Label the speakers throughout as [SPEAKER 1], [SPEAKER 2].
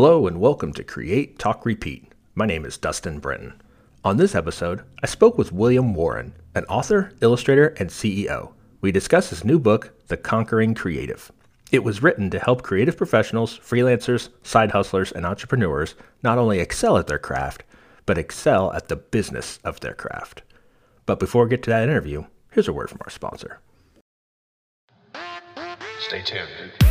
[SPEAKER 1] Hello and welcome to Create, Talk, Repeat. My name is Dustin Brenton. On this episode, I spoke with William Warren, an author, illustrator, and CEO. We discussed his new book, The Conquering Creative. It was written to help creative professionals, freelancers, side hustlers, and entrepreneurs not only excel at their craft, but excel at the business of their craft. But before we get to that interview, here's a word from our sponsor.
[SPEAKER 2] Stay tuned.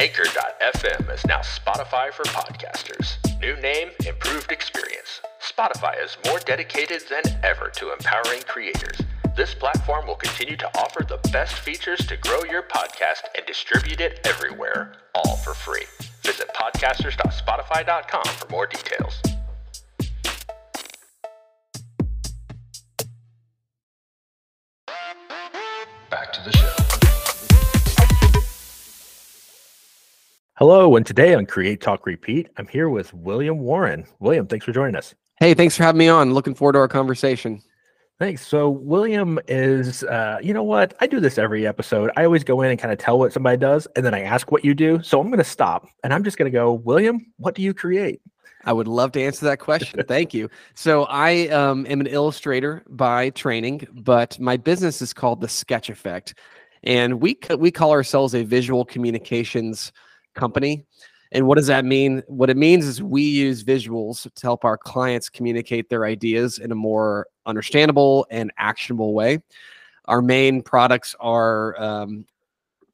[SPEAKER 2] Anchor.fm is now Spotify for podcasters. New name, improved experience. Spotify is more dedicated than ever to empowering creators. This platform will continue to offer the best features to grow your podcast and distribute it everywhere, all for free. Visit podcasters.spotify.com for more details. Back to the show.
[SPEAKER 1] Hello, and today on Create, Talk, Repeat, I'm here with William Warren. William, thanks for joining us.
[SPEAKER 3] Hey, thanks for having me on. Looking forward to our conversation.
[SPEAKER 1] Thanks. So, William is, uh, you know what? I do this every episode. I always go in and kind of tell what somebody does, and then I ask what you do. So, I'm going to stop and I'm just going to go, William, what do you create?
[SPEAKER 3] I would love to answer that question. Thank you. So, I um, am an illustrator by training, but my business is called the Sketch Effect, and we we call ourselves a visual communications company. And what does that mean? What it means is we use visuals to help our clients communicate their ideas in a more understandable and actionable way. Our main products are um,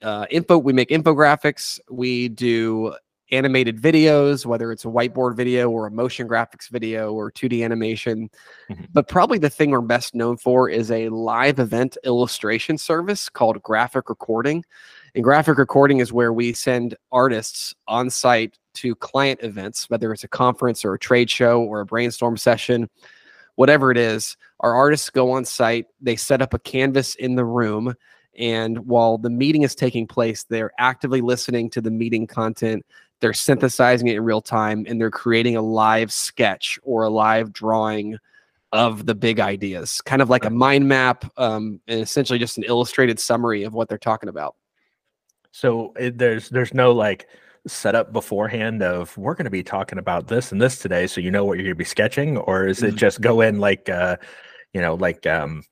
[SPEAKER 3] uh, info. We make infographics. We do animated videos, whether it's a whiteboard video or a motion graphics video or 2D animation.
[SPEAKER 1] Mhm.
[SPEAKER 3] But probably the thing we're best known for is a live event illustration service called Graphic Recording. And graphic recording is where we send artists on site to client events, whether it's a conference or a trade show or a brainstorm session, whatever it is. Our artists go on site, they set up a canvas in the room. And while the meeting is taking place, they're actively listening to the meeting content. They're synthesizing it in real time and they're creating a live sketch or a live drawing of the big ideas, kind of like a mind map, um, and essentially just an illustrated summary of what they're talking about.
[SPEAKER 1] So, it, there's there's no like setup beforehand of we're going to be talking about this and this today, so you know what you're going to be sketching, or is it
[SPEAKER 3] Mhm.
[SPEAKER 1] just go in like, uh, you know, like um,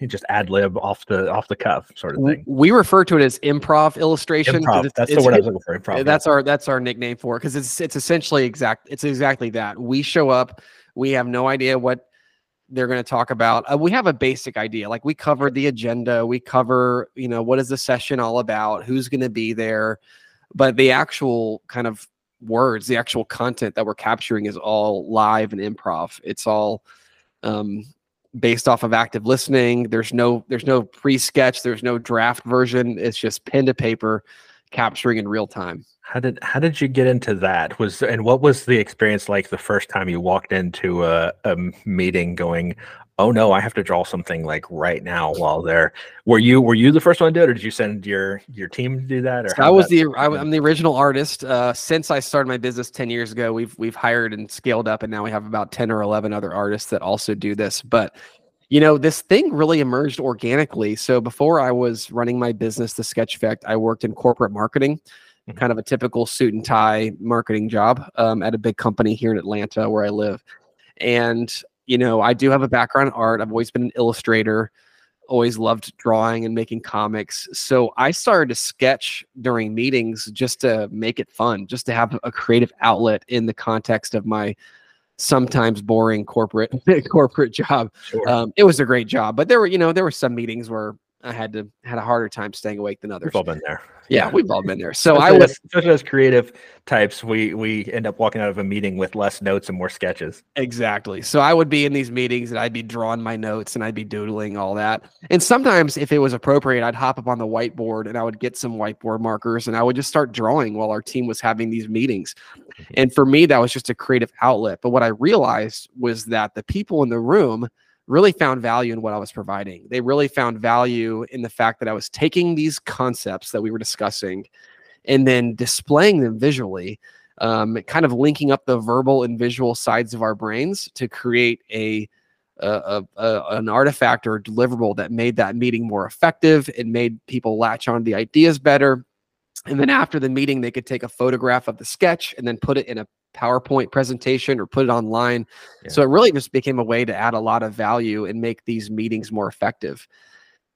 [SPEAKER 1] you just ad lib off the off the cuff sort of thing?
[SPEAKER 3] We refer to it as improv illustration.
[SPEAKER 1] Improv.
[SPEAKER 3] it's-
[SPEAKER 1] That's the word I was looking for. Improv. yeah.
[SPEAKER 3] That's our that's our nickname for it because it's it's essentially exact. It's exactly that. We show up. We have no idea what they're going to talk about. Uh, we have a basic idea. Like we cover the agenda. We cover you know what is the session all about? Who's going to be there? But the actual kind of words, the actual content that we're capturing is all live and improv. It's all um, based off of active listening. There's no there's no pre-sketch. There's no draft version. It's just pen to paper, capturing in real time.
[SPEAKER 1] How did how did you get into that? Was and what was the experience like the first time you walked into a, a meeting going, "Oh no, I have to draw something like right now while there." Were you were you the first one to do it, or did you send your your team to do that? Or
[SPEAKER 3] So I was the I, am the original artist. Uh, since I started my business ten years ago, we've we've hired and scaled up, and now we have about ten or eleven other artists that also do this. But you know, this thing really emerged organically. So before I was running my business, the Sketch Effect, I worked in corporate marketing. Kind of a typical suit and tie marketing job um, at a big company here in Atlanta where I live. And you know, I do have a background in art. I've always been an illustrator always loved drawing and making comics. So I started to sketch during meetings just to make it fun, just to have a creative outlet in the context of my sometimes boring corporate corporate job.
[SPEAKER 1] Sure.
[SPEAKER 3] Um, it was a great job, but there were, you know, there were some meetings where I had to had a harder time staying awake than others.
[SPEAKER 1] We've all been there.
[SPEAKER 3] Yeah, we've all been there. So I was
[SPEAKER 1] as- especially as creative types, we we end up walking out of a meeting with less notes and more sketches.
[SPEAKER 3] Exactly. So I would be in these meetings and I'd be drawing my notes and I'd be doodling all that. And sometimes, if it was appropriate, I'd hop up on the whiteboard and I would get some whiteboard markers and I would just start drawing while our team was having these meetings. Mm-hmm. And for me, that was just a creative outlet. But what I realized was that the people in the room really found value in what I was providing. They really found value in the fact that I was taking these concepts that we were discussing and then displaying them visually um, kind of linking up the verbal and visual sides of our brains to create a a, a, an artifact or deliverable that made that meeting more effective. It made people latch on to the ideas better. And then after the meeting, they could take a photograph of the sketch and then put it in a PowerPoint presentation or put it online. Yeah. So it really just became a way to add a lot of value and make these meetings more effective.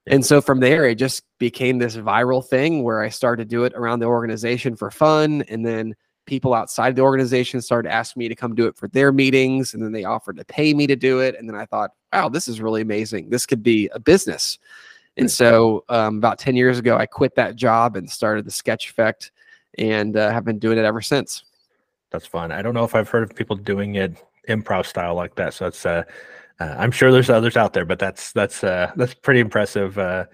[SPEAKER 3] And so from there, it just became this viral thing where I started to do it around the organization for fun. And then people outside the organization started asking me to come do it for their meetings. And then they offered to pay me to do it. And then I thought, wow, this is really amazing. This could be a business. And so um, about 10 years ago, I quit that job and started the Sketch Effect and uh, have been doing it ever since.
[SPEAKER 1] That's fun. I don't know if I've heard of people doing it improv style like that. So that's uh, uh, I'm sure there's others out there, but that's that's uh, that's pretty impressive uh,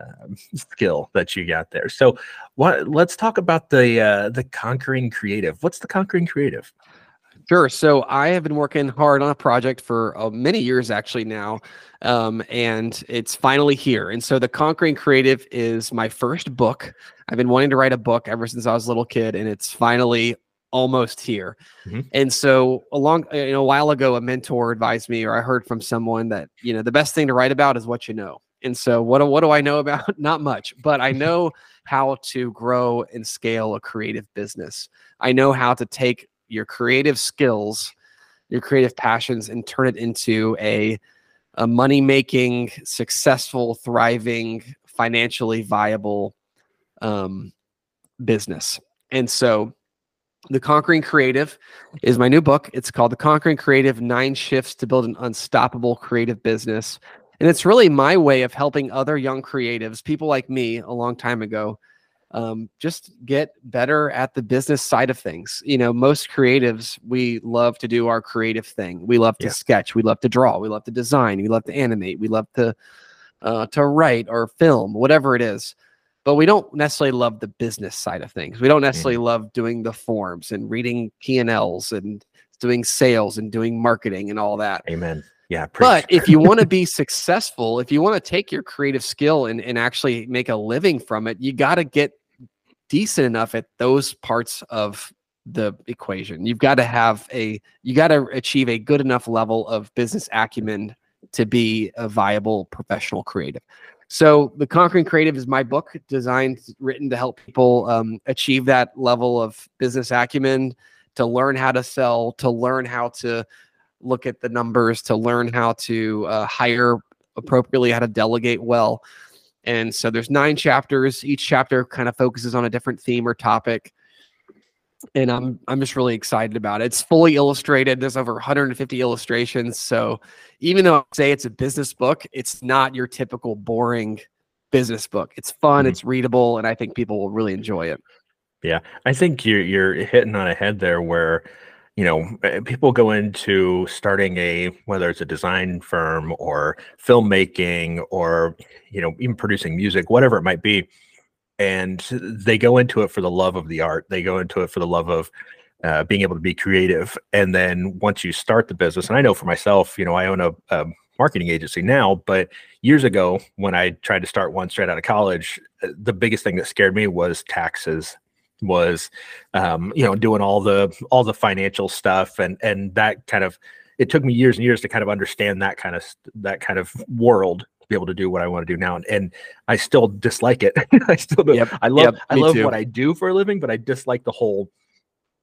[SPEAKER 1] um, skill that you got there. So, what? Let's talk about the uh, the conquering creative. What's the conquering creative?
[SPEAKER 3] Sure. So I have been working hard on a project for uh, many years actually now, um, and it's finally here. And so the Conquering Creative is my first book. I've been wanting to write a book ever since I was a little kid, and it's finally almost here. Mm-hmm. And so a long you know, a while ago, a mentor advised me, or I heard from someone that you know the best thing to write about is what you know. And so what what do I know about? Not much, but I know how to grow and scale a creative business. I know how to take your creative skills, your creative passions, and turn it into a a money making, successful, thriving, financially viable um, business. And so the Conquering Creative is my new book. It's called The Conquering Creative Nine Shifts to Build an Unstoppable Creative Business. And it's really my way of helping other young creatives, people like me a long time ago, um, just get better at the business side of things. You know, most creatives, we love to do our creative thing. We love to yeah. sketch. We love to draw. We love to design. We love to animate. We love to uh, to write or film, whatever it is but we don't necessarily love the business side of things. We don't necessarily mm. love doing the forms and reading P and doing sales and doing marketing and all that.
[SPEAKER 1] Amen. Yeah.
[SPEAKER 3] Preach. But if you want to be successful, if you want to take your creative skill and, and actually make a living from it, you got to get decent enough at those parts of the equation. You've got to have a, you got to achieve a good enough level of business acumen to be a viable professional creative. So, The Conquering Creative is my book designed, written to help people um, achieve that level of business acumen, to learn how to sell, to learn how to look at the numbers, to learn how to uh, hire appropriately, how to delegate well. And so there's nine chapters. Each chapter kind of focuses on a different theme or topic and I'm I'm just really excited about it. It's fully illustrated. There's over 150 illustrations. So even though I say it's a business book, it's not your typical boring business book. It's fun, mm-hmm. it's readable, and I think people will really enjoy it.
[SPEAKER 1] Yeah, I think you're you're hitting on a head there where you know eh, people go into starting a whether it's a design firm or filmmaking or you know even producing music whatever it might be and they go into it for the love of the art. They go into it for the love of uh, being able to be creative. And then once you start the business, and I know for myself, you know, I own a, a marketing agency now, but years ago when I tried to start one straight out of college, uh, the biggest thing that scared me was taxes was um, you know doing all the all the financial stuff and and that kind of it took me years and years to kind of understand that kind of that kind of world be able to do what I want to do now. And, and I still dislike it. I still do. Yep, I love yep, I love too. what I do for a living, but I dislike the whole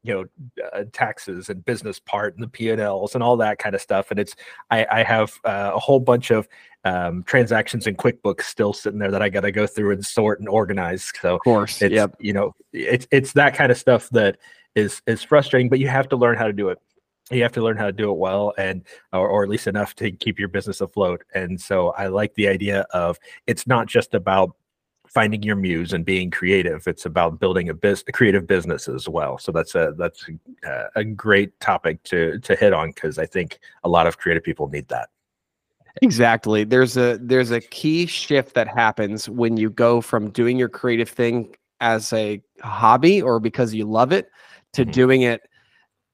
[SPEAKER 1] you know uh, taxes and business part and the p&l's and all that kind of stuff and it's i, I have uh, a whole bunch of um, transactions in quickbooks still sitting there that i got to go through and sort and organize so
[SPEAKER 3] of course
[SPEAKER 1] it's
[SPEAKER 3] yep.
[SPEAKER 1] you know it's it's that kind of stuff that is is frustrating but you have to learn how to do it you have to learn how to do it well and or, or, at least enough to keep your business afloat and so i like the idea of it's not just about finding your muse and being creative it's about building a business a creative business as well so that's a that's a, a great topic to to hit on because i think a lot of creative people need that
[SPEAKER 3] exactly there's a there's a key shift that happens when you go from doing your creative thing as a hobby or because you love it to mm-hmm. doing it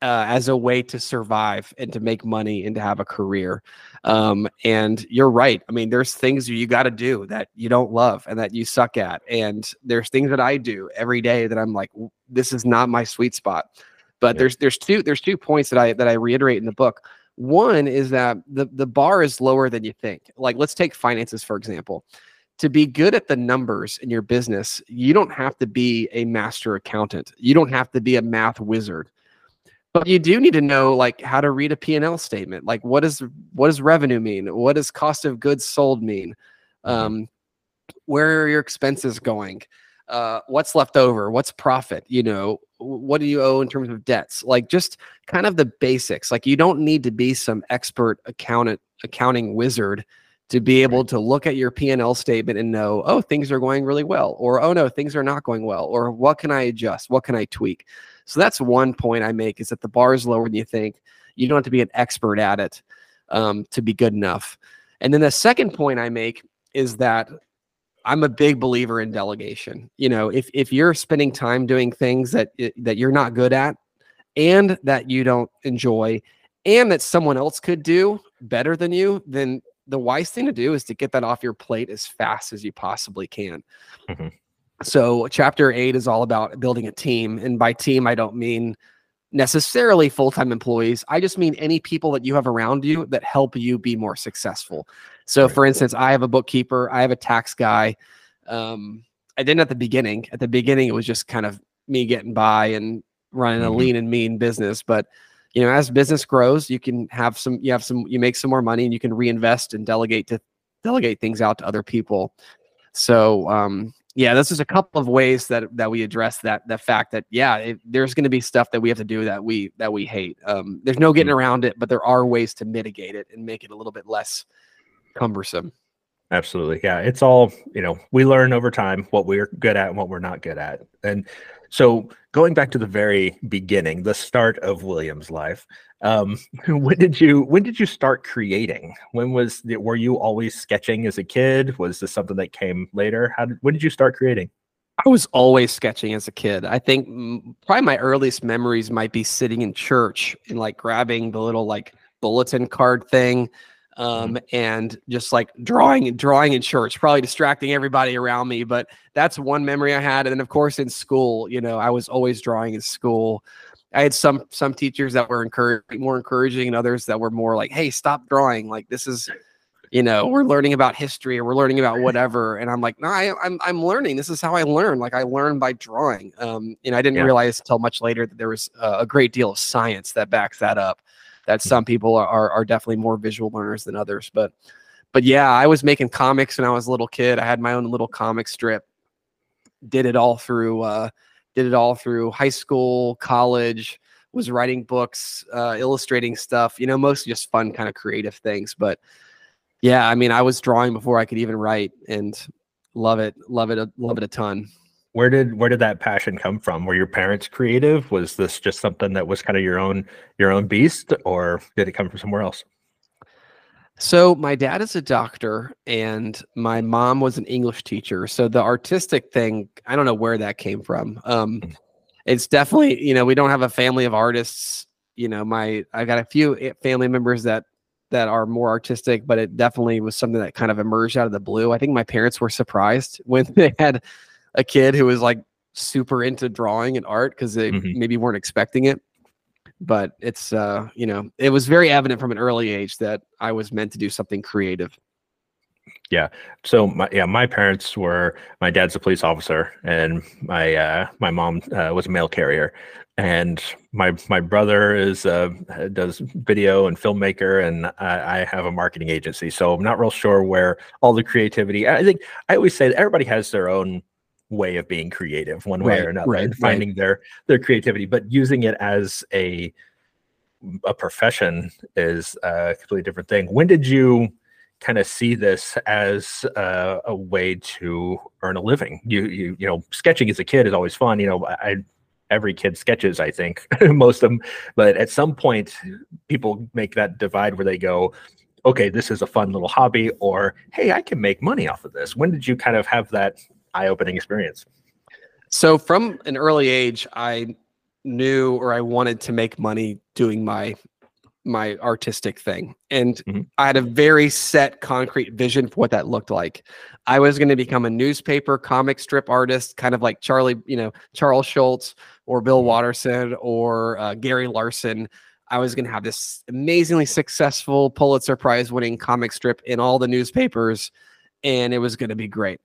[SPEAKER 3] uh, as a way to survive and to make money and to have a career. Um, and you're right. I mean, there's things you got to do that you don't love and that you suck at. And there's things that I do every day that I'm like, this is not my sweet spot. But yeah. there's there's two there's two points that I that I reiterate in the book. One is that the the bar is lower than you think. Like let's take finances for example. To be good at the numbers in your business, you don't have to be a master accountant. You don't have to be a math wizard. But you do need to know like how to read a P&L statement. Like what does what does revenue mean? What does cost of goods sold mean?
[SPEAKER 1] Mhm.
[SPEAKER 3] Um, where are your expenses going? Uh, what's left over? What's profit? You know, what do you owe in terms of debts? Like just kind of the basics. Like you don't need to be some expert accountant, accounting wizard to be able to look at your P&L statement and know, oh, things are going really well, or oh no, things are not going well, or what can I adjust? What can I tweak? So that's one point I make is that the bar is lower than you think. You don't have to be an expert at it um, to be good enough. And then the second point I make is that I'm a big believer in delegation. You know, if if you're spending time doing things that that you're not good at and that you don't enjoy and that someone else could do better than you, then the wise thing to do is to get that off your plate as fast as you possibly can.
[SPEAKER 1] Mhm.
[SPEAKER 3] So, chapter 8 is all about building a team, and by team I don't mean necessarily full-time employees. I just mean any people that you have around you that help you be more successful. So,
[SPEAKER 1] Right.
[SPEAKER 3] for instance, I have a bookkeeper, I have a tax guy. Um, I didn't at the beginning. At the beginning, it was just kind of me getting by and running a
[SPEAKER 1] Mhm.
[SPEAKER 3] lean and mean business. But you know, as business grows, you can have some, you have some, you make some more money, and you can reinvest and delegate to delegate things out to other people. So, um, yeah, this is a couple of ways that that we address that the fact that yeah, it, there's going to be stuff that we have to do that we that we hate. Um, there's no getting around it, but there are ways to mitigate it and make it a little bit less cumbersome.
[SPEAKER 1] Absolutely. Yeah. It's all, you know, we learn over time what we're good at and what we're not good at. And so going back to the very beginning, the start of William's life, um, when did you when did you start creating? When was the, were you always sketching as a kid? Was this something that came later? How did when did you start creating?
[SPEAKER 3] I was always sketching as a kid. I think probably my earliest memories might be sitting in church and like grabbing the little like bulletin card thing um, and just like drawing and drawing in church, probably distracting everybody around me. But that's one memory I had. And then of course in school, you know, I was always drawing in school. I had some some teachers that were encourage, more encouraging and others that were more like, hey, stop drawing. Like this is you know, we're learning about history or we're learning about whatever. And I'm like, no, I, I'm I'm learning. This is how I learn. Like I learn by drawing. Um, and I didn't
[SPEAKER 1] Yeah.
[SPEAKER 3] realize until much later that there was uh, a great deal of science that backs that up. That some people are, are are definitely more visual learners than others. But but yeah, I was making comics when I was a little kid. I had my own little comic strip. Did it all through uh, did it all through high school, college. Was writing books, uh, illustrating stuff. You know, mostly just fun kind of creative things. But yeah, I mean, I was drawing before I could even write, and love it, love it, love it a ton.
[SPEAKER 1] Where did where did that passion come from? Were your parents creative? Was this just something that was kind of your own your own beast, or did it come from somewhere else?
[SPEAKER 3] So my dad is a doctor, and my mom was an English teacher. So the artistic thing, I don't know where that came from. Um,
[SPEAKER 1] Mm.
[SPEAKER 3] it's definitely, you know, we don't have a family of artists. You know, my I got a few family members that that are more artistic, but it definitely was something that kind of emerged out of the blue. I think my parents were surprised when they had a kid who was like super into drawing and art because they
[SPEAKER 1] Mhm.
[SPEAKER 3] maybe weren't expecting it. But it's uh, you know, it was very evident from an early age that I was meant to do something creative. Yeah.
[SPEAKER 1] So my yeah, my parents were my dad's a police officer and my uh my mom uh, was a mail carrier and my my brother is uh does video and filmmaker and I, I have a marketing agency. So I'm not real sure where all the creativity. I think I always say that everybody has their own way of being creative one way
[SPEAKER 3] Right,
[SPEAKER 1] or another
[SPEAKER 3] right,
[SPEAKER 1] and
[SPEAKER 3] right.
[SPEAKER 1] finding their their creativity but using it as a a profession is a completely different thing. When did you kind of see this as uh, a way to earn a living? You you you know sketching as a kid is always fun you know i every kid sketches i think most of them but at some point people make that divide where they go okay this is a fun little hobby or hey i can make money off of this. When did you kind of have that eye-opening experience
[SPEAKER 3] So from an early age, I knew or I wanted to make money doing my my artistic thing. And
[SPEAKER 1] Mhm.
[SPEAKER 3] I had a very set concrete vision for what that looked like. I was going to become a newspaper comic strip artist, kind of like Charlie, you know, Charles Schulz or Bill
[SPEAKER 1] Mhm.
[SPEAKER 3] Watterson or uh, Gary Larson. I was going to have this amazingly successful Pulitzer Prize winning comic strip in all the newspapers, and it was going to be great.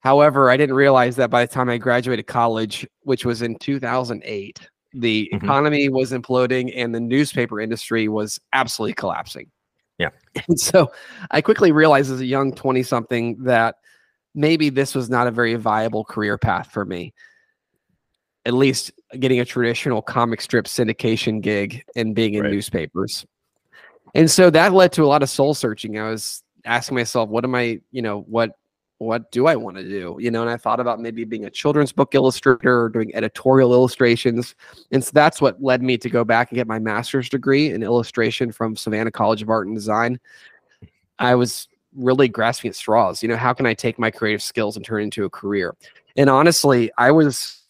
[SPEAKER 3] However, I didn't realize that by the time I graduated college, which was in 2008, the
[SPEAKER 1] Mhm.
[SPEAKER 3] economy was imploding and the newspaper industry was absolutely collapsing.
[SPEAKER 1] Yeah.
[SPEAKER 3] And so I quickly realized as a young 20 something that maybe this was not a very viable career path for me. At least getting a traditional comic strip syndication gig and being in
[SPEAKER 1] Right.
[SPEAKER 3] newspapers. And so that led to a lot of soul searching. I was asking myself, what am I, you know, what what do I want to do? You know, and I thought about maybe being a children's book illustrator or doing editorial illustrations. And so that's what led me to go back and get my master's degree in illustration from Savannah College of Art and Design. I was really grasping at straws. You know, how can I take my creative skills and turn it into a career? And honestly, I was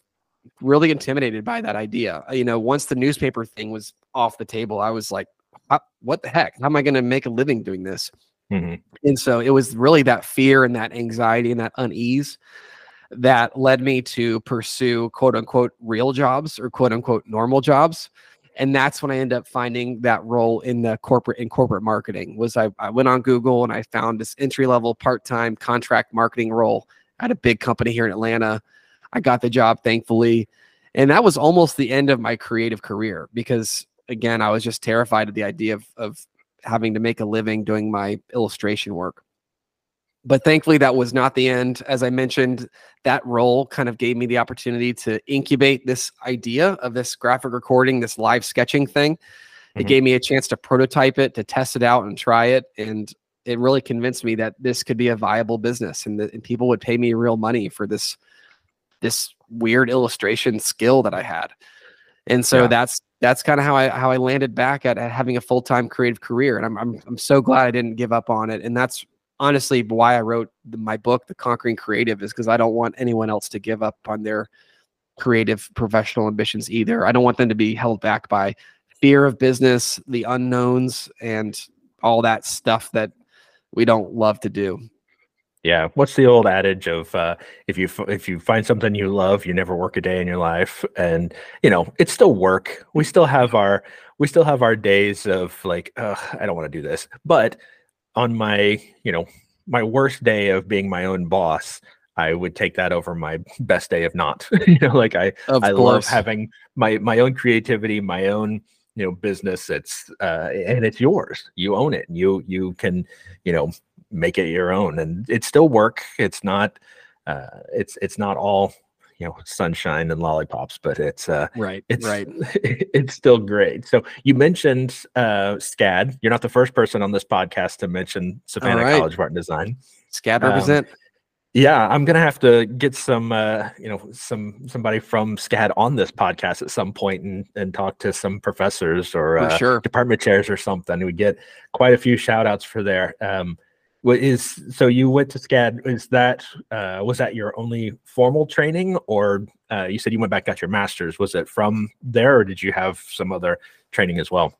[SPEAKER 3] really intimidated by that idea. Uh, you know, once the newspaper thing was off the table, I was like, what the heck? How am I going to make a living doing this?
[SPEAKER 1] Mhm.
[SPEAKER 3] And so it was really that fear and that anxiety and that unease that led me to pursue quote unquote real jobs or quote unquote normal jobs. And that's when I ended up finding that role in the corporate in corporate marketing was I, I went on Google and I found this entry level part-time contract marketing role at a big company here in Atlanta. I got the job thankfully. And that was almost the end of my creative career because again, I was just terrified of the idea of, of having to make a living doing my illustration work. But thankfully, that was not the end. As I mentioned, that role kind of gave me the opportunity to incubate this idea of this graphic recording, this live sketching thing. It
[SPEAKER 1] Mhm.
[SPEAKER 3] gave me a chance to prototype it, to test it out and try it. And it really convinced me that this could be a viable business and that and people would pay me real money for this this weird illustration skill that I had. And so
[SPEAKER 1] Yeah.
[SPEAKER 3] that's that's kind of how I how I landed back at, at having a full time creative career, and I'm, I'm I'm so glad I didn't give up on it. And that's honestly why I wrote the, my book, The Conquering Creative, is because I don't want anyone else to give up on their creative professional ambitions either. I don't want them to be held back by fear of business, the unknowns, and all that stuff that we don't love to do.
[SPEAKER 1] Yeah, what's the old adage of uh, if you f- if you find something you love, you never work a day in your life, and you know it's still work. We still have our we still have our days of like, Ugh, I don't want to do this. But on my you know my worst day of being my own boss, I would take that over my best day of not. you know, like I
[SPEAKER 3] Of
[SPEAKER 1] I love
[SPEAKER 3] course.
[SPEAKER 1] having my my own creativity, my own you know business. It's uh, and it's yours. You own it. And you you can you know make it your own, and it's still work. It's not uh, it's it's not all you know sunshine and lollipops, but it's uh,
[SPEAKER 3] right,
[SPEAKER 1] it's
[SPEAKER 3] right.
[SPEAKER 1] it's still great. So you mentioned uh, SCAD. You're not the first person on this podcast to mention Savannah
[SPEAKER 3] right.
[SPEAKER 1] College of Art and Design.
[SPEAKER 3] SCAD
[SPEAKER 1] um,
[SPEAKER 3] represent.
[SPEAKER 1] Yeah, I'm gonna have to get some, uh, you know, some somebody from SCAD on this podcast at some point and and talk to some professors or uh,
[SPEAKER 3] sure.
[SPEAKER 1] department chairs or something. We get quite a few shout outs for there. Um, what is so you went to SCAD? Is that uh, was that your only formal training, or uh, you said you went back got your master's? Was it from there, or did you have some other training as well?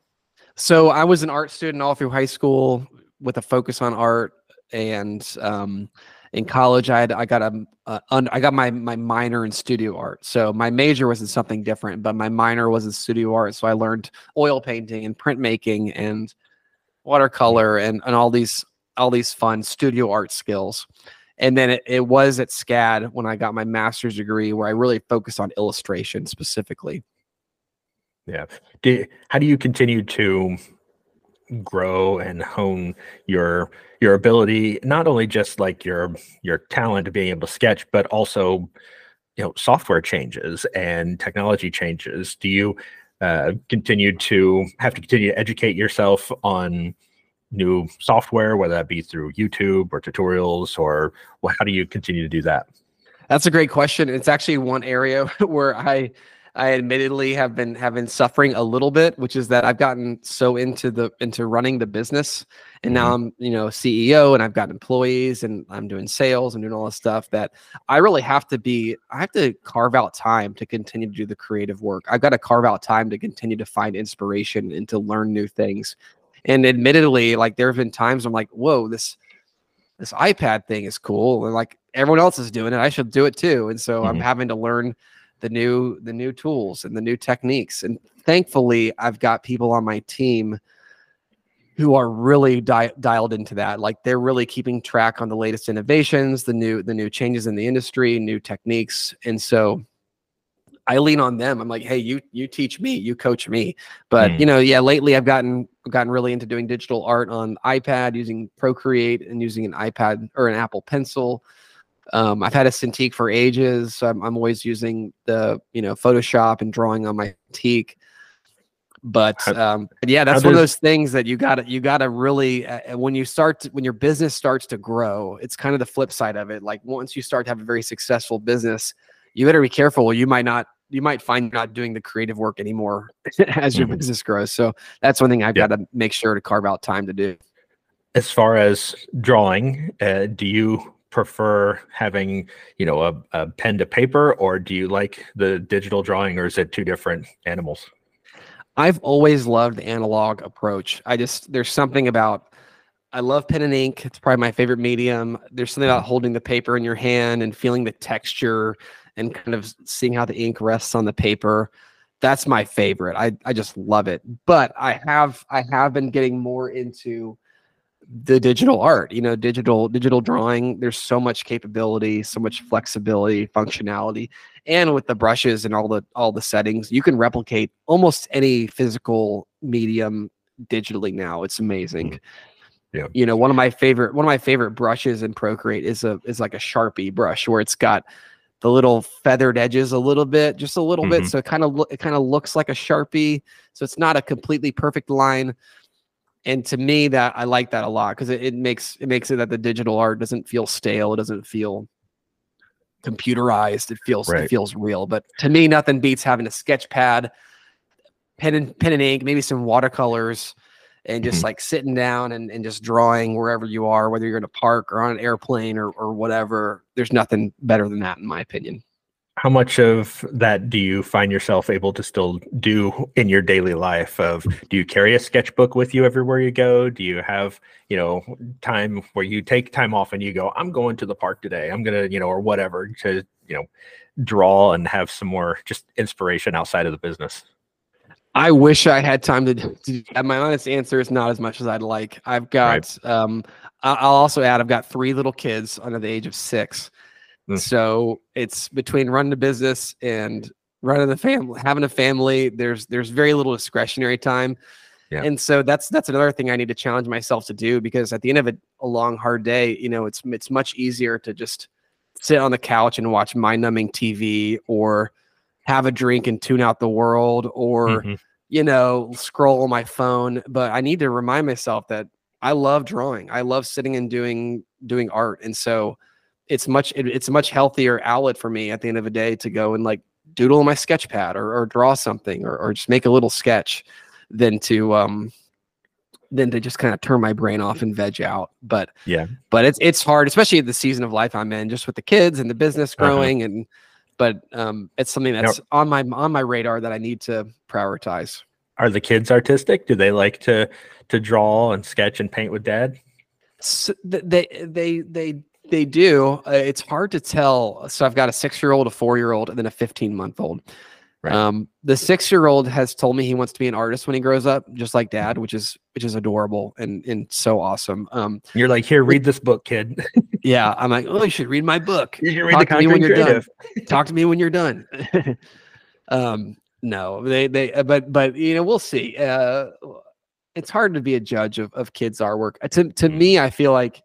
[SPEAKER 3] So I was an art student all through high school with a focus on art, and um, in college I had I got a, a un, I got my my minor in studio art. So my major was in something different, but my minor was in studio art. So I learned oil painting and printmaking and watercolor and and all these all these fun studio art skills. And then it, it was at SCAD when I got my master's degree where I really focused on illustration specifically.
[SPEAKER 1] Yeah. Do, how do you continue to grow and hone your your ability, not only just like your your talent being able to sketch, but also you know software changes and technology changes? Do you uh, continue to have to continue to educate yourself on new software, whether that be through YouTube or tutorials, or well, how do you continue to do that?
[SPEAKER 3] That's a great question. It's actually one area where I I admittedly have been have been suffering a little bit, which is that I've gotten so into the into running the business and now mm-hmm. I'm, you know, CEO and I've got employees and I'm doing sales and doing all this stuff that I really have to be I have to carve out time to continue to do the creative work. I've got to carve out time to continue to find inspiration and to learn new things. And admittedly, like there have been times I'm like, whoa, this this iPad thing is cool. And like everyone else is doing it. I should do it too. And so I'm
[SPEAKER 1] Mhm.
[SPEAKER 3] having to learn the new the new tools and the new techniques. And thankfully, I've got people on my team who are really di- dialed into that. Like they're really keeping track on the latest innovations, the new the new changes in the industry, new techniques, and so I lean on them. I'm like, hey, you you teach me, you coach me. But
[SPEAKER 1] Mm.
[SPEAKER 3] you know, yeah, lately I've gotten gotten really into doing digital art on iPad using Procreate and using an iPad or an Apple Pencil. Um, I've had a Cintiq for ages. So I'm, I'm always using the you know Photoshop and drawing on my Cintiq. But um, but yeah, that's one of those things that you gotta you gotta really uh, when you start to, when your business starts to grow, it's kind of the flip side of it. Like once you start to have a very successful business, you better be careful. You might not you might find you're not doing the creative work anymore as your
[SPEAKER 1] Mhm.
[SPEAKER 3] business grows. So that's one thing I've
[SPEAKER 1] Yeah.
[SPEAKER 3] got to make sure to carve out time to do.
[SPEAKER 1] As far as drawing, uh, do you prefer having you know a, a pen to paper, or do you like the digital drawing, or is it two different animals?
[SPEAKER 3] I've always loved the analog approach. I just there's something about I love pen and ink. It's probably my favorite medium. There's something about holding the paper in your hand and feeling the texture and kind of seeing how the ink rests on the paper. That's my favorite. I I just love it. But I have I have been getting more into the digital art, you know, digital digital drawing. There's so much capability, so much flexibility, functionality and with the brushes and all the all the settings you can replicate almost any physical medium digitally now it's amazing mm-hmm.
[SPEAKER 1] Yeah.
[SPEAKER 3] you know one of my favorite one of my favorite brushes in procreate is a is like a sharpie brush where it's got the little feathered edges a little bit just a little bit
[SPEAKER 1] Mhm.
[SPEAKER 3] so it kind of lo- it kind of looks like a sharpie so it's not a completely perfect line and to me that i like that a lot because it, it makes it makes it that the digital art doesn't feel stale it doesn't feel computerized it feels
[SPEAKER 1] Right.
[SPEAKER 3] it feels real but to me nothing beats having a sketch pad pen and pen and ink maybe some watercolors and just
[SPEAKER 1] Mhm.
[SPEAKER 3] like sitting down and, and just drawing wherever you are whether you're in a park or on an airplane or, or whatever there's nothing better than that in my opinion
[SPEAKER 1] How much of that do you find yourself able to still do in your daily life? Of do you carry a sketchbook with you everywhere you go? Do you have you know time where you take time off and you go, I'm going to the park today. I'm gonna you know or whatever to you know draw and have some more just inspiration outside of the business.
[SPEAKER 3] I wish I had time to, to do. My honest answer is not as much as I'd like. I've got, um, I- I'll also add, I've got three little kids under the age of six.
[SPEAKER 1] Mm.
[SPEAKER 3] So it's between running a business and running the family, having a family. There's there's very little discretionary time,
[SPEAKER 1] Yeah.
[SPEAKER 3] and so that's that's another thing I need to challenge myself to do because at the end of a, a long hard day, you know, it's it's much easier to just sit on the couch and watch mind-numbing TV or have a drink and tune out the world or
[SPEAKER 1] Mhm.
[SPEAKER 3] you know, scroll on my phone, but I need to remind myself that I love drawing. I love sitting and doing doing art. And so it's much it, it's a much healthier outlet for me at the end of the day to go and like doodle on my sketch pad or, or draw something or, or just make a little sketch than to um than to just kind of turn my brain off and veg out. But
[SPEAKER 1] Yeah.
[SPEAKER 3] but it's it's hard, especially at the season of life I'm in, just with the kids and the business
[SPEAKER 1] Uh-huh.
[SPEAKER 3] growing and but um it's something
[SPEAKER 1] Now-
[SPEAKER 3] that's on my on my radar that I need to prioritize.
[SPEAKER 1] Are the kids artistic? Do they like to to draw and sketch and paint with dad?
[SPEAKER 3] S th- they they they they do. Uh, it's hard to tell. So I've got a six year old, a four year old, and then a fifteen month old.
[SPEAKER 1] Right.
[SPEAKER 3] Um, the six year old has told me he wants to be an artist when he grows up, just like dad, which is which is adorable and and so awesome. Um,
[SPEAKER 1] You're like, here, read this book, kid.
[SPEAKER 3] yeah, I'm like, oh, you should read my book.
[SPEAKER 1] you should read
[SPEAKER 3] Talk
[SPEAKER 1] the
[SPEAKER 3] to me when you're done. Talk to me when you're done. um, no, they they uh, but but you know we'll see. Uh, it's hard to be a judge of of kids' artwork. Uh, To to me, I feel like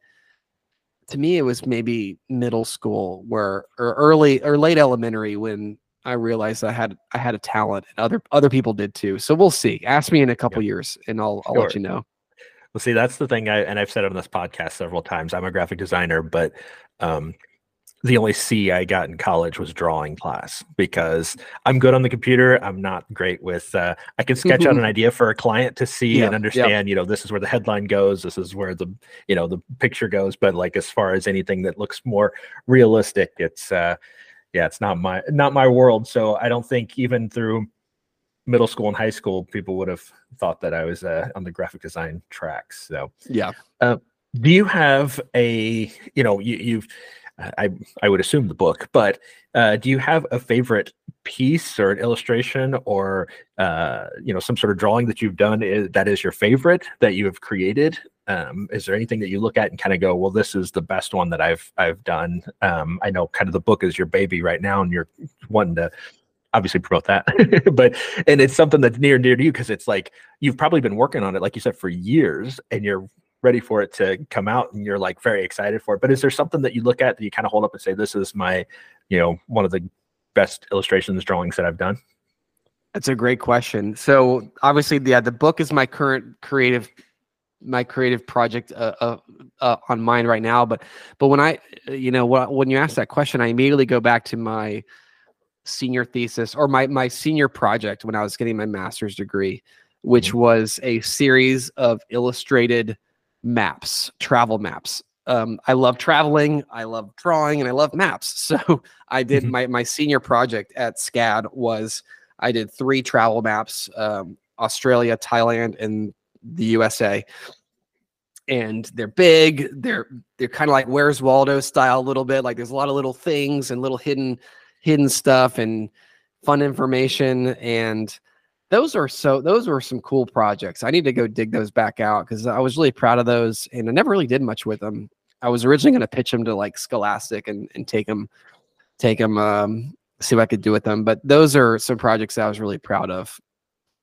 [SPEAKER 3] to me it was maybe middle school where or early or late elementary when I realized I had I had a talent and other other people did too. So we'll see. Ask me in a couple years and I'll I'll let you know.
[SPEAKER 1] Well, see, that's the thing, I, and I've said it on this podcast several times. I'm a graphic designer, but um, the only C I got in college was drawing class because I'm good on the computer. I'm not great with. Uh, I can sketch out an idea for a client to see
[SPEAKER 3] Yeah,
[SPEAKER 1] and
[SPEAKER 3] yeah.
[SPEAKER 1] understand. You know, this is where the headline goes. This is where the you know the picture goes. But like as far as anything that looks more realistic, it's uh, yeah, it's not my not my world. So I don't think even through middle school and high school, people would have thought that I was uh, on the graphic design tracks. So,
[SPEAKER 3] Yeah.
[SPEAKER 1] do you have a, you know, you, you've, I, I would assume the book, but uh, do you have a favorite piece or an illustration or uh, you know some sort of drawing that you've done is, that is your favorite that you have created um, is there anything that you look at and kind of go well this is the best one that i've i've done. Um, i know kind of the book is your baby right now and you're wanting to obviously promote that but and it's something that's near and dear to you because it's like you've probably been working on it like you said for years and you're ready for it to come out and you're like very excited for it but is there something that you look at that you kind of hold up and say this is my you know one of the best illustrations drawings that i've done
[SPEAKER 3] that's a great question so obviously yeah the book is my current creative my creative project uh, uh, uh, on mine right now. But but when I you know when you ask that question, I immediately go back to my senior thesis or my my senior project when I was getting my master's degree, which mm-hmm. was a series of illustrated maps, travel maps. Um, I love traveling, I love drawing, and I love maps. So I did mm-hmm. my my senior project at SCAD was I did three travel maps: um, Australia, Thailand, and the USA. And they're big. They're they're kind of like Where's Waldo style a little bit. Like there's a lot of little things and little hidden hidden stuff and fun information. And those are so those were some cool projects. I need to go dig those back out because I was really proud of those and I never really did much with them. I was originally going to pitch them to like Scholastic and and take them take them um see what I could do with them. But those are some projects I was really proud of.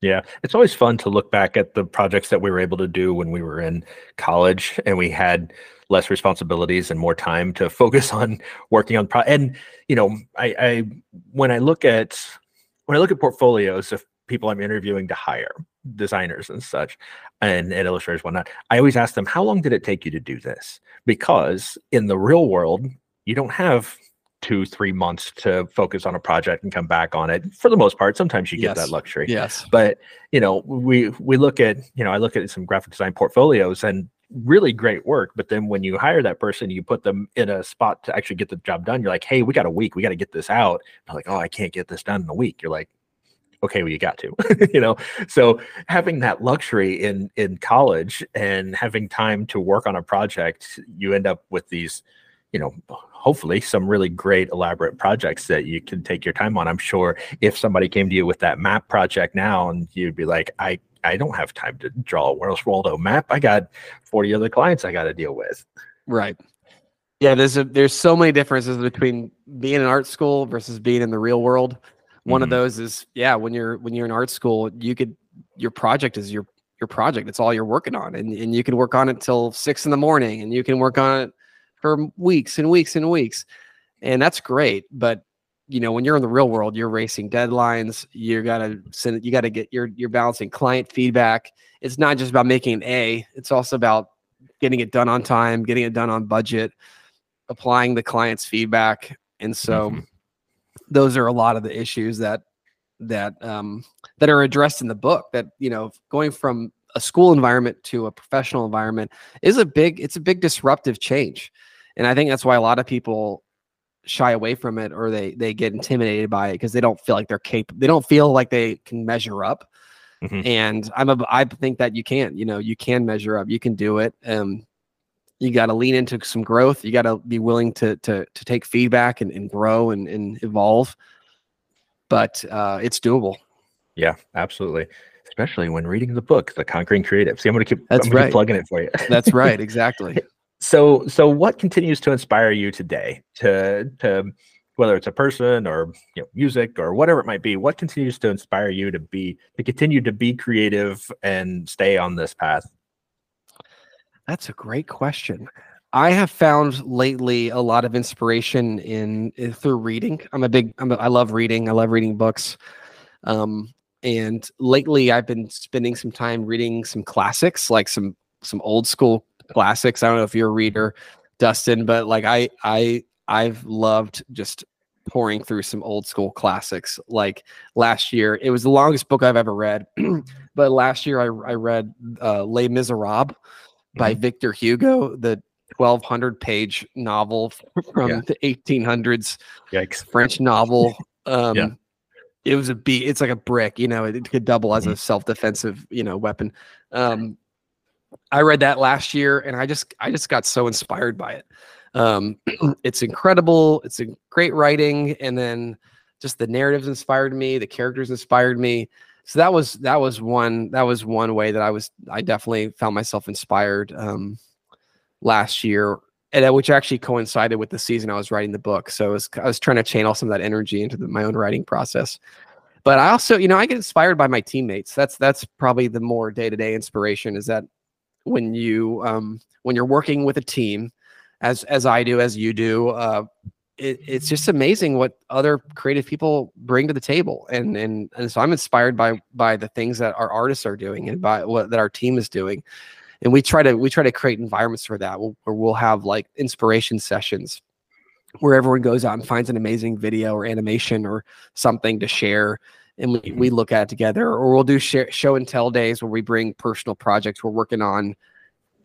[SPEAKER 1] Yeah, it's always fun to look back at the projects that we were able to do when we were in college and we had less responsibilities and more time to focus on working on pro- and you know I, I when i look at when i look at portfolios of people i'm interviewing to hire designers and such and, and illustrators whatnot i always ask them how long did it take you to do this? Because in the real world you don't have two three months to focus on a project and come back on it. For the most part sometimes you get yes. that luxury.
[SPEAKER 3] Yes.
[SPEAKER 1] But you know we we look at you know i look at some graphic design portfolios and really great work but then when you hire that person you put them in a spot to actually get the job done you're like hey we got a week. We got to get this out. They're like oh i can't get this done in a week. You're like okay well you got to you know so having that luxury in in college and having time to work on a project you end up with these you know hopefully some really great elaborate projects that you can take your time on. I'm sure if somebody came to you with that map project now and you'd be like, I I don't have time to draw a Where's Waldo map. I got 40 other clients I got to deal with.
[SPEAKER 3] Right. Yeah, there's a, there's so many differences between being in art school versus being in the real world. One mm-hmm. of those is yeah, when you're when you're in art school, you could your project is your your project. It's all you're working on, and and you can work on it till six in the morning, and you can work on it for weeks and weeks and weeks. And that's great. But you know, when you're in the real world, you're racing deadlines. You gotta send you gotta get you're you're balancing client feedback. It's not just about making an A, it's also about getting it done on time, getting it done on budget, applying the client's feedback. And so mm-hmm. Those are a lot of the issues that that um that are addressed in the book that you know going from a school environment to a professional environment is a big it's a big disruptive change and I think that's why a lot of people shy away from it or they they get intimidated by it because they don't feel like they're capable. They don't feel like they can measure up. Mm-hmm. And I'm a I think that you can. You know, you can measure up. You can do it. Um, you got to lean into some growth. You got to be willing to to to take feedback and, and grow and, and evolve. But uh, it's doable.
[SPEAKER 1] Yeah, absolutely especially when reading the book, The Conquering Creative. See, I'm going to keep,
[SPEAKER 3] That's right.
[SPEAKER 1] keep plugging it for you.
[SPEAKER 3] That's right. Exactly.
[SPEAKER 1] so so what continues to inspire you today to to whether it's a person or you know, music or whatever it might be what continues to inspire you to be to continue to be creative and stay on this path
[SPEAKER 3] that's a great question. I have found lately a lot of inspiration in, in through reading. I'm a big I'm a, i love reading. I love reading books. Um, and lately i've been spending some time reading some classics like some some old school classics. I don't know if you're a reader, Dustin, but like I I I've loved just pouring through some old school classics. Like last year, it was the longest book I've ever read, but last year I I read uh, Les Miserables by mm-hmm. Victor Hugo, the 1200 page novel from yeah. the 1800s
[SPEAKER 1] Yikes.
[SPEAKER 3] French novel. Um, yeah. It was a beat. It's like a brick, you know. It could double as mm-hmm. a self-defensive, you know, weapon. Um, I read that last year and I just I just got so inspired by it. Um, it's incredible. It's a great writing, and then just the narratives inspired me, the characters inspired me. So that was that was one that was one way that I was I definitely found myself inspired um, last year, and uh, which actually coincided with the season I was writing the book. So I was, I was trying to channel some of that energy into the, my own writing process. But I also, you know, I get inspired by my teammates. That's that's probably the more day to day inspiration. Is that when you um, when you're working with a team, as as I do, as you do, uh, it, it's just amazing what other creative people bring to the table. And and and so i'm inspired by by the things that our artists are doing and by what that our team is doing. And we try to we try to create environments for that where we'll have like inspiration sessions where everyone goes out and finds an amazing video or animation or something to share. And we, we look at it together or we'll do show and tell days where we bring personal projects we're working on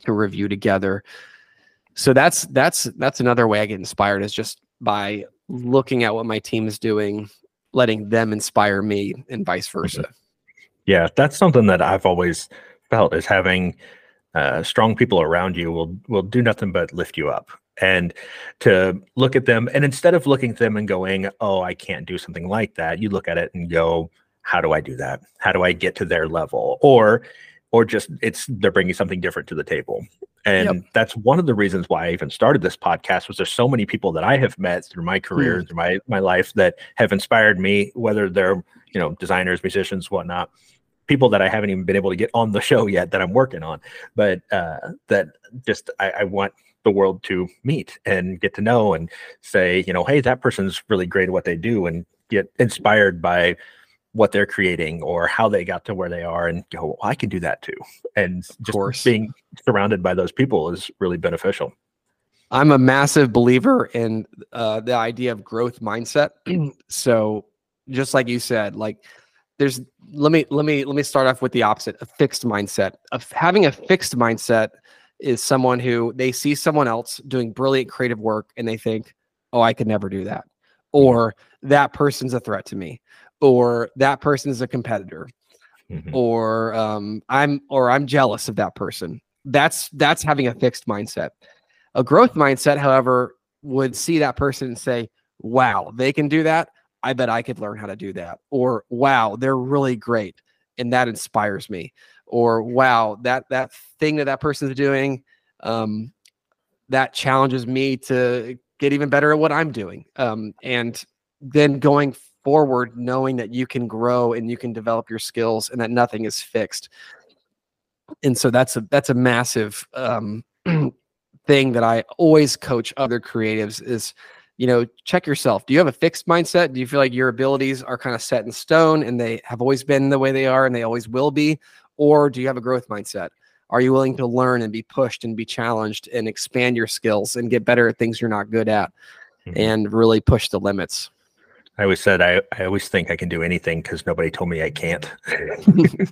[SPEAKER 3] to review together. So that's that's that's another way i get inspired is just by looking at what my team is doing, letting them inspire me, and vice versa.
[SPEAKER 1] Yeah, that's something that I've always felt is having uh, strong people around you will will do nothing but lift you up. And to look at them, and instead of looking at them and going, "Oh, I can't do something like that," you look at it and go, "How do I do that? How do I get to their level?" Or or just it's they're bringing something different to the table and yep. that's one of the reasons why i even started this podcast was there's so many people that i have met through my career mm. through my my life that have inspired me whether they're you know designers musicians whatnot people that i haven't even been able to get on the show yet that i'm working on but uh that just I, I want the world to meet and get to know and say you know hey that person's really great at what they do and get inspired by what they're creating or how they got to where they are and go, well, I can do that too. And just being surrounded by those people is really beneficial.
[SPEAKER 3] I'm a massive believer in uh, the idea of growth mindset. so just like you said, like there's let me let me let me start off with the opposite, a fixed mindset. Of having a fixed mindset is someone who they see someone else doing brilliant creative work and they think, "Oh, I could never do that." Or that person's a threat to me or that person is a competitor mm-hmm. or um, i'm or i'm jealous of that person. That's that's having a fixed mindset. A growth mindset however would see that person and say wow they can do that. I bet i could learn how to do that. Or wow they're really great and that inspires me. Or wow that that thing that that person is doing um, that challenges me to get even better at what i'm doing. Um, and then going forward knowing that you can grow and you can develop your skills and that nothing is fixed. And so that's a that's a massive um, thing that i always coach other creatives is you know check yourself. Do you have a fixed mindset? Do you feel like your abilities are kind of set in stone and they have always been the way they are and they always will be? Or do you have a growth mindset? Are you willing to learn and be pushed and be challenged and expand your skills and get better at things you're not good at mm-hmm. and really push the limits
[SPEAKER 1] I always said I, I always think I can do anything because nobody told me I can't.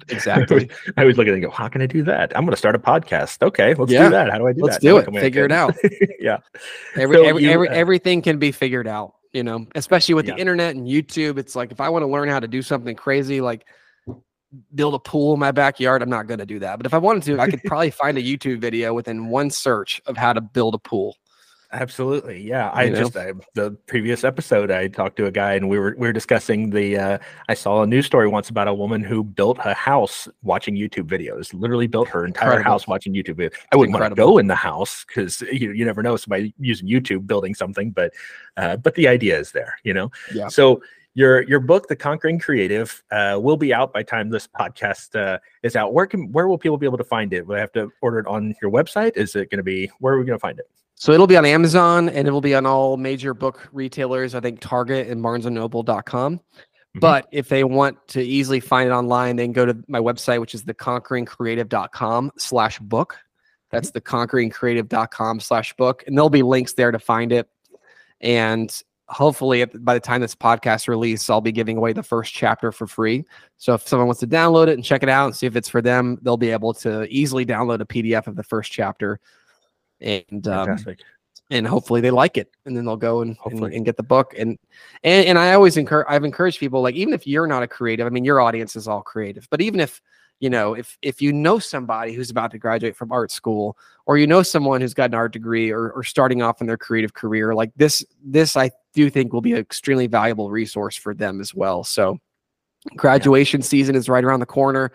[SPEAKER 3] exactly.
[SPEAKER 1] I always look at it and go, how can I do that? I'm going to start a podcast. Okay, let's yeah. do that. How do I do
[SPEAKER 3] let's
[SPEAKER 1] that?
[SPEAKER 3] Let's do it. Figure it out.
[SPEAKER 1] yeah.
[SPEAKER 3] Every, so every, you, every uh, everything can be figured out. You know, especially with yeah. the internet and YouTube. It's like if I want to learn how to do something crazy, like build a pool in my backyard, I'm not going to do that. But if I wanted to, I could probably find a YouTube video within one search of how to build a pool.
[SPEAKER 1] Absolutely, yeah. I know? just I, the previous episode I talked to a guy and we were we were discussing the. Uh, I saw a news story once about a woman who built a house watching YouTube videos. Literally built her entire incredible. house watching YouTube videos. I wouldn't want to go in the house because you you never know somebody using YouTube building something, but uh, but the idea is there, you know. Yeah. So your your book, The Conquering Creative, uh, will be out by time this podcast uh, is out. Where can where will people be able to find it? Will I have to order it on your website? Is it going to be where are we going to find it?
[SPEAKER 3] So it'll be on Amazon and it will be on all major book retailers, I think Target and barnesandnoble.com. Mm-hmm. But if they want to easily find it online, they can go to my website, which is theconqueringcreative.com slash book. That's mm-hmm. theconqueringcreative.com slash book. And there'll be links there to find it. And hopefully by the time this podcast release, I'll be giving away the first chapter for free. So if someone wants to download it and check it out and see if it's for them, they'll be able to easily download a PDF of the first chapter and um, and hopefully they like it, and then they'll go and, and, and, get the book. And and and I always encourage I've encouraged people like even if you're not a creative, I mean your audience is all creative, but even if you know, if if you know somebody who's about to graduate from art school, or you know someone who's got an art degree or, or starting off in their creative career, like this, this I do think will be an extremely valuable resource for them as well. So graduation yeah. season is right around the corner.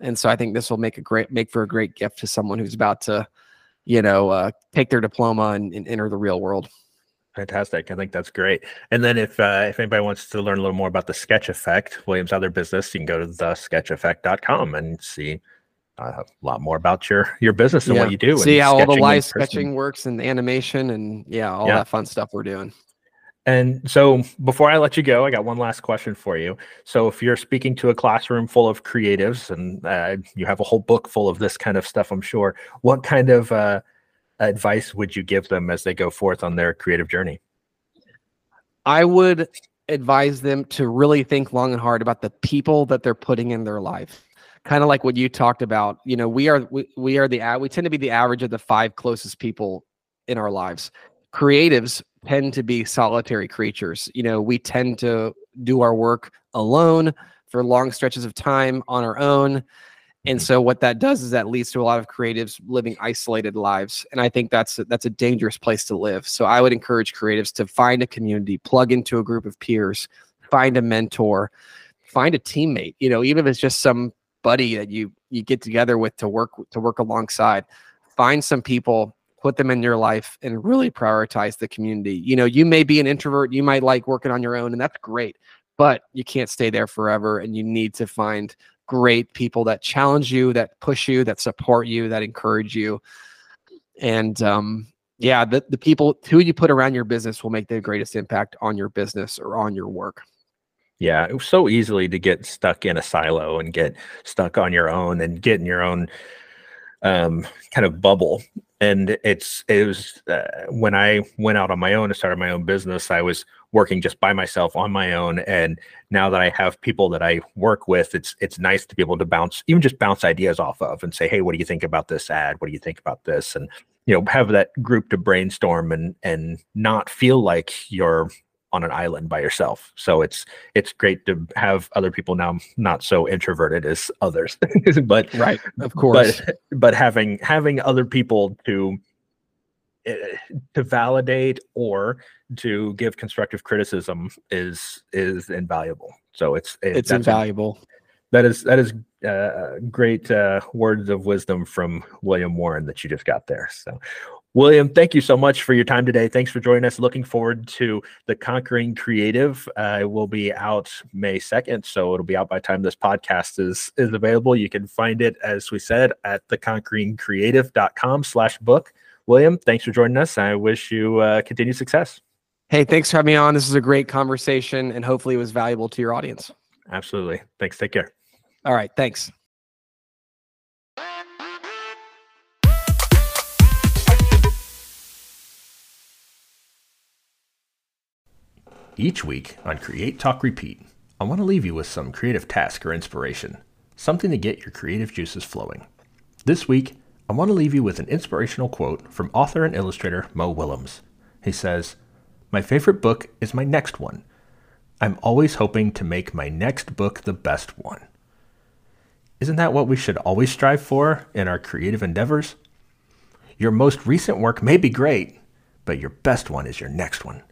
[SPEAKER 3] And so I think this will make a great make for a great gift to someone who's about to, you know, uh, take their diploma and, and enter the real world.
[SPEAKER 1] Fantastic. I think that's great. And then if uh, if anybody wants to learn a little more about the Sketch Effect, William's other business, you can go to the thesketcheffect.com and see uh, a lot more about your your business and yeah. what you do.
[SPEAKER 3] See how all the live sketching works and animation and yeah, all yeah. that fun stuff we're doing.
[SPEAKER 1] And so before I let you go, I got one last question for you. So if you're speaking to a classroom full of creatives and uh, you have a whole book full of this kind of stuff, I'm sure, what kind of uh, advice would you give them as they go forth on their creative journey?
[SPEAKER 3] I would advise them to really think long and hard about the people that they're putting in their life. Kind of like what you talked about. You know, we are we, we are the we tend to be the average of the five closest people in our lives. Creatives tend to be solitary creatures. You know, we tend to do our work alone for long stretches of time on our own and mm-hmm. so what that does is that leads to a lot of creatives living isolated lives. And I think that's a, that's a dangerous place to live. So I would encourage creatives to find a community, plug into a group of peers, find a mentor, find a teammate, you know, even if it's just some buddy that you you get together with to work to work alongside. Find some people put them in your life and really prioritize the community. You know, you may be an introvert, you might like working on your own, and that's great, but you can't stay there forever. And you need to find great people that challenge you, that push you, that support you, that encourage you. And um, yeah, the, the people who you put around your business will make the greatest impact on your business or on your work.
[SPEAKER 1] Yeah, it was so easily to get stuck in a silo and get stuck on your own and get in your own um, kind of bubble. And it's it was uh, when I went out on my own and started my own business, I was working just by myself on my own. And now that I have people that I work with, it's it's nice to be able to bounce, even just bounce ideas off of and say, hey, what do you think about this ad? What do you think about this? And you know, have that group to brainstorm and and not feel like you're on an island by yourself. So it's it's great to have other people now not so introverted as others. but
[SPEAKER 3] right, of course.
[SPEAKER 1] But but having having other people to uh, to validate or to give constructive criticism is is invaluable. So it's
[SPEAKER 3] it, it's invaluable.
[SPEAKER 1] A, that is that is uh, great uh, words of wisdom from William Warren that you just got there. So, William, thank you so much for your time today. Thanks for joining us. Looking forward to the Conquering Creative. Uh, it will be out May 2nd, so it'll be out by time this podcast is is available. You can find it, as we said, at theconqueringcreative.com slash book. William, thanks for joining us. I wish you uh, continued success.
[SPEAKER 3] Hey, thanks for having me on. This is a great conversation, and hopefully it was valuable to your audience.
[SPEAKER 1] Absolutely. Thanks. Take care.
[SPEAKER 3] All right. Thanks.
[SPEAKER 2] Each week on Create Talk Repeat, I want to leave you with some creative task or inspiration, something to get your creative juices flowing. This week, I want to leave you with an inspirational quote from author and illustrator Mo Willems. He says, My favorite book is my next one. I'm always hoping to make my next book the best one. Isn't that what we should always strive for in our creative endeavors? Your most recent work may be great, but your best one is your next one.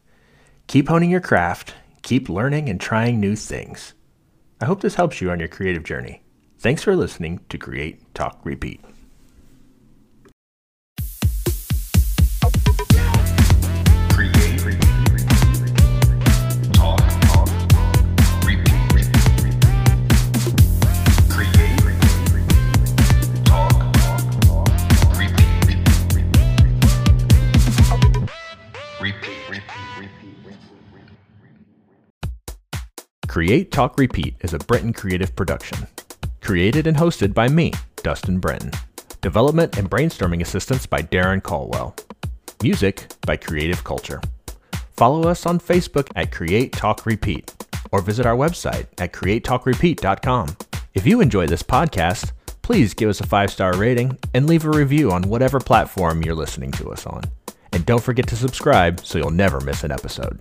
[SPEAKER 2] Keep honing your craft, keep learning and trying new things. I hope this helps you on your creative journey. Thanks for listening to Create, Talk, Repeat. Create, Talk, Repeat is a Brenton Creative production. Created and hosted by me, Dustin Brenton. Development and brainstorming assistance by Darren Caldwell. Music by Creative Culture. Follow us on Facebook at Create Talk Repeat or visit our website at createtalkrepeat.com. If you enjoy this podcast, please give us a five star rating and leave a review on whatever platform you're listening to us on. And don't forget to subscribe so you'll never miss an episode.